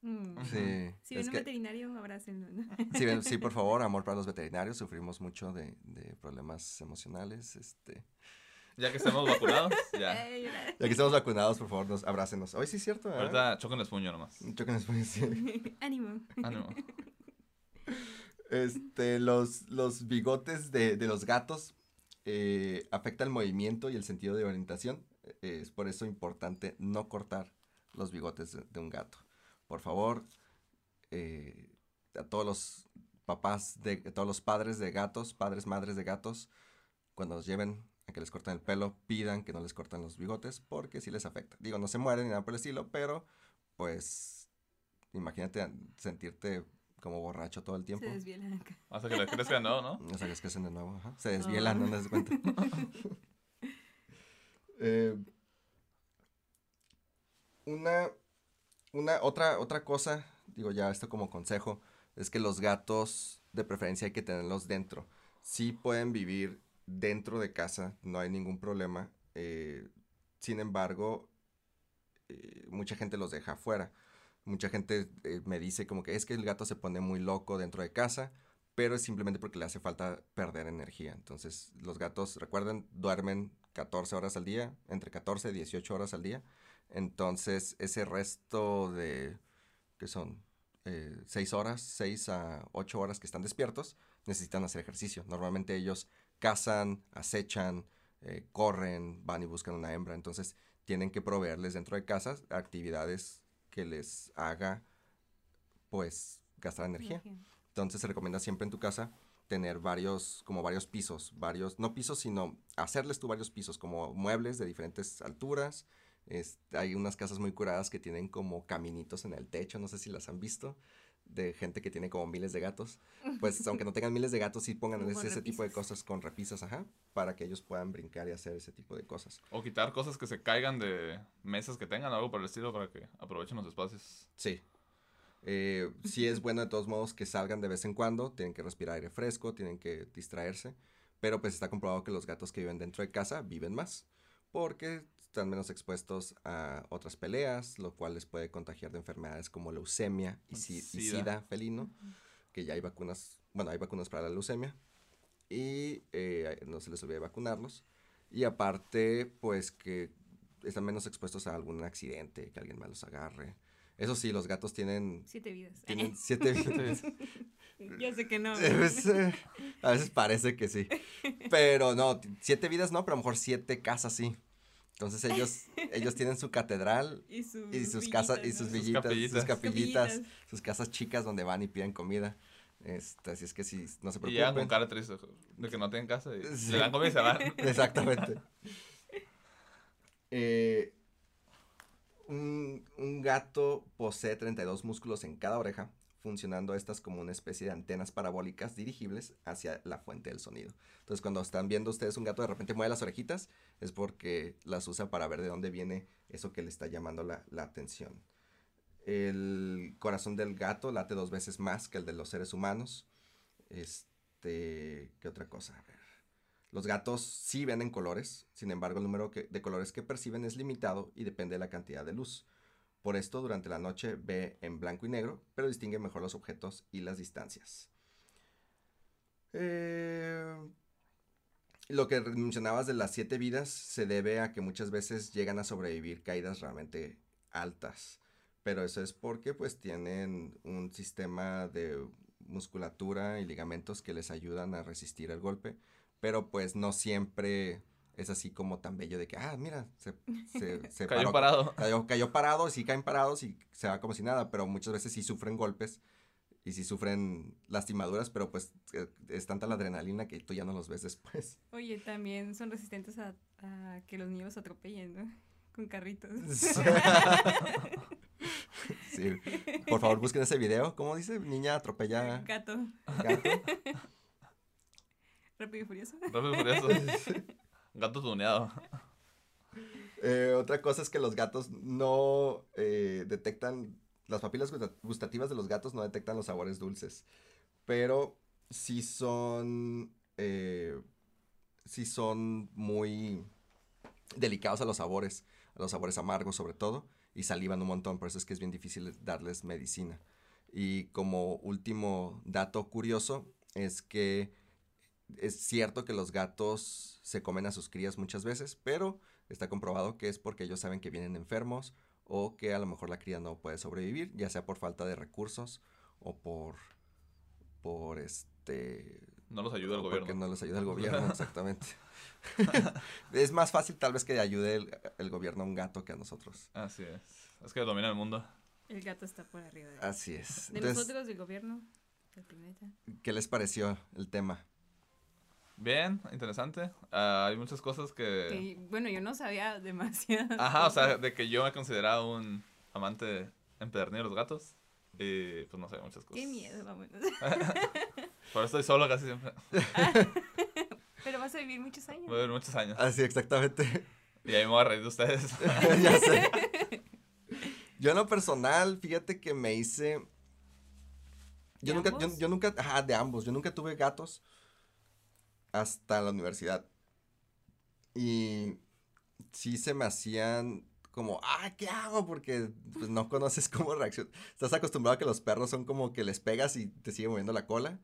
Mm. Sí, Si ven un que- veterinario, abrácenlo. ¿no? sí, ven- sí, por favor, amor para los veterinarios, sufrimos mucho de, de problemas emocionales. Este, Ya que estemos vacunados, ya. Ya que estamos vacunados, por favor, nos abrácenos. Hoy sí es cierto. Ahorita choquen el puño nomás. Choquen después, sí. Ánimo. Ánimo. Este, los, los bigotes de, de los gatos eh, afecta el movimiento y el sentido de orientación. Eh, es por eso importante no cortar los bigotes de, de un gato. Por favor, eh, a todos los papás, de, a todos los padres de gatos, padres, madres de gatos, cuando los lleven a que les corten el pelo, pidan que no les corten los bigotes porque sí les afecta. Digo, no se mueren ni nada por el estilo, pero pues imagínate sentirte como borracho todo el tiempo. Se desvielan acá. Hasta que le crezcan, no, ¿no? No sabes que hacen de nuevo, ajá. Se desvielan, Ah. no te das cuenta. Eh, una, una, otra, otra cosa, digo ya esto como consejo, es que los gatos de preferencia hay que tenerlos dentro. Sí pueden vivir dentro de casa, no hay ningún problema. eh, sin embargo, eh, mucha gente los deja afuera. Mucha gente eh, me dice como que es que el gato se pone muy loco dentro de casa pero es simplemente porque le hace falta perder energía. Entonces, los gatos, recuerden, duermen 14 horas al día, entre 14 y 18 horas al día. Entonces, ese resto de, que son? 6 horas, 6 a 8 horas que están despiertos, necesitan hacer ejercicio. Normalmente ellos cazan, acechan, eh, corren, van y buscan una hembra. Entonces, tienen que proveerles dentro de casa actividades que les haga, pues, gastar energía. Entonces se recomienda siempre en tu casa tener varios, como varios pisos, varios, no pisos, sino hacerles tú varios pisos, como muebles de diferentes alturas. Es- hay unas casas muy curadas que tienen como caminitos en el techo, no sé si las han visto, de gente que tiene como miles de gatos. Pues aunque no tengan miles de gatos, sí pongan ese tipo de cosas con repisas, ajá, para que ellos puedan brincar y hacer ese tipo de cosas. O quitar cosas que se caigan de mesas que tengan, algo por el estilo, para que aprovechen los espacios. Sí. Eh, sí es bueno de todos modos que salgan de vez en cuando, tienen que respirar aire fresco, tienen que distraerse, pero pues está comprobado que los gatos que viven dentro de casa viven más, porque están menos expuestos a otras peleas, lo cual les puede contagiar de enfermedades como leucemia y, si- y Sida. sida felino, que ya hay vacunas, bueno, hay vacunas para la leucemia, y eh, no se les olvide vacunarlos, y aparte, pues que están menos expuestos a algún accidente, que alguien más los agarre. Eso sí, los gatos tienen, Siete vidas. tienen siete vidas. Yo sé que no. Pues, eh, a veces parece que sí. Pero no, siete vidas no, pero a lo mejor siete casas sí. Entonces ellos, ellos tienen su catedral Y sus, y sus casas y villitas, sus ¿no? villitas, sus capillitas. capillitas, Capillitas. sus casas chicas donde van y piden comida. Este, así es que sí, no se Y llegan con preocupen. cara triste de que no tienen casa y Sí. le dan comida y se van. Exactamente. Eh, un, un gato posee 32 músculos en cada oreja, funcionando estas como una especie de antenas parabólicas dirigibles hacia la fuente del sonido. Entonces, cuando están viendo ustedes un gato de repente mueve las orejitas, es porque las usa para ver de dónde viene eso que le está llamando la, la atención. El corazón del gato late dos veces más que el de los seres humanos. Este, ¿qué otra cosa? Los gatos sí ven en colores, sin embargo el número de colores que perciben es limitado y depende de la cantidad de luz. Por esto durante la noche ve en blanco y negro, pero distingue mejor los objetos y las distancias. Eh, lo que mencionabas de las siete vidas se debe a que muchas veces llegan a sobrevivir caídas realmente altas. Pero eso es porque pues tienen un sistema de musculatura y ligamentos que les ayudan a resistir el golpe. Pero pues no siempre es así como tan bello de que, ah, mira, se, se, se Cayó paró- parado. Cayó, cayó parado, sí caen parados y se va como si nada, pero muchas veces sí sufren golpes y sí sufren lastimaduras, pero pues eh, es tanta la adrenalina que tú ya no los ves después. Oye, también son resistentes a, a que los niños los atropellen, ¿no? Con carritos. Sí. Por favor, busquen ese video. ¿Cómo dice? Niña atropella Gato. gato. Rápido y furioso. Rápido y furioso. Gato tuneado. Eh, otra cosa es que los gatos no eh, detectan, las papilas gusta- gustativas de los gatos no detectan los sabores dulces, pero sí son, eh, sí son muy delicados a los sabores, a los sabores amargos sobre todo, y salivan un montón, por eso es que es bien difícil darles medicina. Y como último dato curioso es que es cierto que los gatos se comen a sus crías muchas veces, pero está comprobado que es porque ellos saben que vienen enfermos o que a lo mejor la cría no puede sobrevivir, ya sea por falta de recursos o por por este No los ayuda el o porque gobierno. no les ayuda el gobierno, exactamente. es más fácil tal vez que ayude el, el gobierno a un gato que a nosotros. Así es. Es que domina el mundo. El gato está por arriba de, Así es. de Entonces, nosotros, del gobierno, del planeta. ¿qué les pareció el tema? Bien, interesante. Ah, hay muchas cosas que... Que, bueno, yo no sabía demasiado. Ajá, o sea, de que yo me consideraba un amante empedernido de los gatos. Y pues no sé, muchas cosas. Qué miedo, vámonos. Por eso estoy solo casi siempre. Pero vas a vivir muchos años. Voy a vivir muchos años. Así, exactamente. Y ahí me voy a reír de ustedes. ya sé. Yo en lo personal, fíjate que me hice... Yo ¿De nunca, yo, ambos? yo nunca, ajá, de ambos, yo nunca tuve gatos hasta la universidad. Y sí se me hacían como, ah, ¿qué hago? Porque pues no conoces cómo reaccionar. Estás acostumbrado a que los perros son como que les pegas y te sigue moviendo la cola.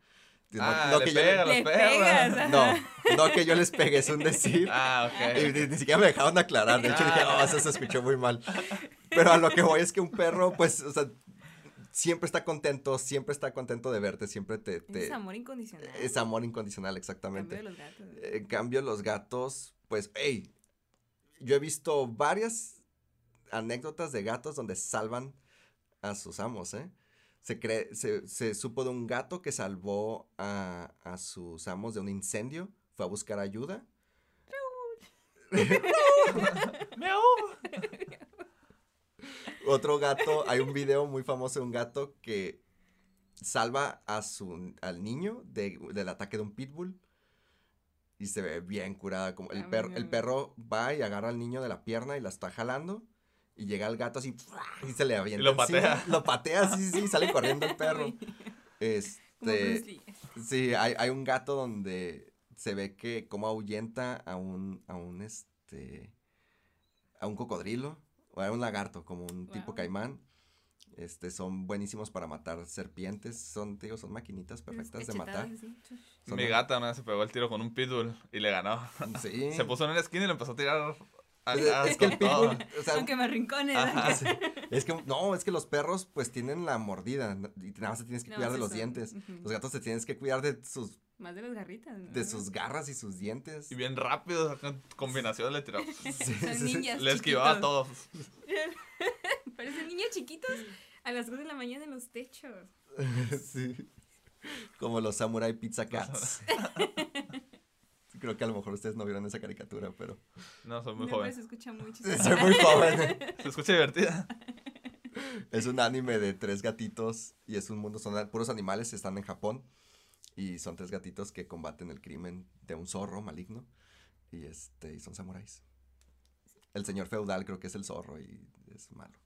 No- ah, no le que yo pega Le perros. pegas, no, no que yo les pegue, es un decir. Ah, Y ok. ni, ni siquiera me dejaron aclarar. De hecho, dije, Ah. oh, eso se escuchó muy mal. Pero a lo que voy es que un perro, pues, o sea, siempre está contento, siempre está contento de verte, siempre te... te- Es amor incondicional. es amor incondicional, Cambio exactamente. de los gatos. En cambio, los gatos, pues, hey, yo he visto varias anécdotas de gatos donde salvan a sus amos, ¿eh? Se, cree, se, se supo de un gato que salvó a, a sus amos de un incendio, fue a buscar ayuda. ¡Miau! Otro gato, hay un video muy famoso de un gato que salva a su, al niño de- del ataque de un pitbull. Y se ve bien curada. Como el, Ah, perro, el perro va y agarra al niño de la pierna y la está jalando. Y llega el gato así y se le avienta. lo encima. patea. Lo patea, sí, sí, sale corriendo el perro. Este, sí, hay, hay un gato donde se ve que como ahuyenta a un, a un, este, a un cocodrilo o a un lagarto, como un tipo caimán. Este, son buenísimos para matar serpientes, son, te digo, son maquinitas perfectas de matar. Son- Mi gata una vez se pegó el tiro con un pitbull y le ganó. Sí. Se puso en una esquina y le empezó a tirar. Es, acá es que el con todo. pitbull, o sea, Aunque me arrincones. Ajá. sí, es que, no, es que los perros pues tienen la mordida y nada más te tienes que No, cuidar de sí los son, dientes. Los gatos te tienes que cuidar de sus, Más de las garritas. ¿no? de sus garras y sus dientes. Y bien rápido, acá en combinación le tiró. Sí, Son sí, Le esquivaba a todos. Parecen niños chiquitos a las 2 de la mañana en los techos. Sí. Como los Samurai Pizza Cats. Creo que a lo mejor ustedes no vieron esa caricatura, pero. No, soy muy No, pero joven. se escucha mucho. Soy muy joven. Se escucha divertida. Es un anime de tres gatitos y es un mundo, son puros animales, están en Japón. Y son tres gatitos que combaten el crimen de un zorro maligno. Y este, y son samuráis. El señor feudal creo que es el zorro y es malo.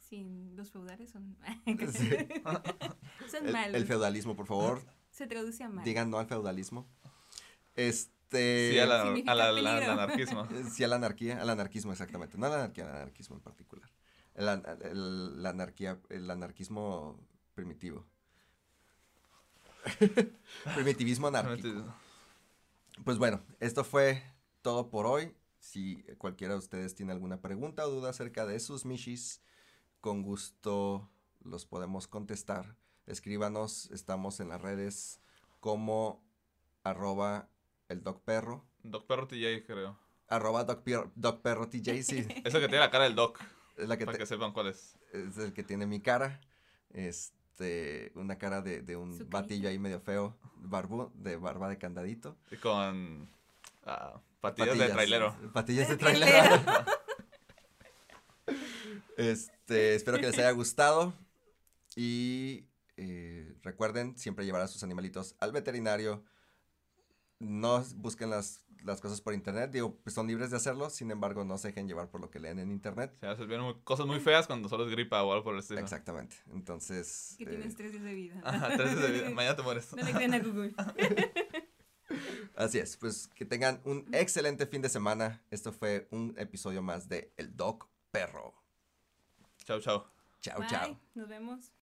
Sí, los feudales son, Sí. son El, malos. el feudalismo, por favor, Se traduce a mal. digan no al feudalismo. Este. Sí, a la- Significa a la- la- peligro. al anarquismo. Sí, a la anarquía, al anarquismo exactamente. No a la anarquía, al anarquismo en particular. El, el- la anarquía, el anarquismo primitivo. Primitivismo anárquico. Pues bueno, esto fue todo por hoy. Si cualquiera de ustedes tiene alguna pregunta o duda acerca de sus Mishis, con gusto los podemos contestar. Escríbanos, estamos en las redes como arroba el Doc Perro, Doc Perro TJ, creo. arroba Doc, Perro TJ, sí, Eso que tiene la cara del Doc, es, la que para te- que sepan cuál es. es el que tiene mi cara. Este, una cara de, de un batillo ahí medio feo, barbu, de barba de candadito. Y con ah, patillas, de trailero. Patillas de De trailero. este, espero que les haya gustado. Y eh, recuerden siempre llevar a sus animalitos al veterinario. No busquen las, las cosas por internet. Digo, pues son libres de hacerlo. Sin embargo, no se dejen llevar por lo que leen en internet. Sí, a veces vienen muy- cosas muy feas cuando solo es gripa o algo por el estilo. Exactamente. Entonces. Que eh, tienes tres días de vida. Ajá, tres días de vida. Mañana te mueres. No le creen a Google. así es. Pues que tengan un excelente fin de semana. Esto fue un episodio más de El Doc Perro. Chao, chao. Chao, chao. Nos vemos.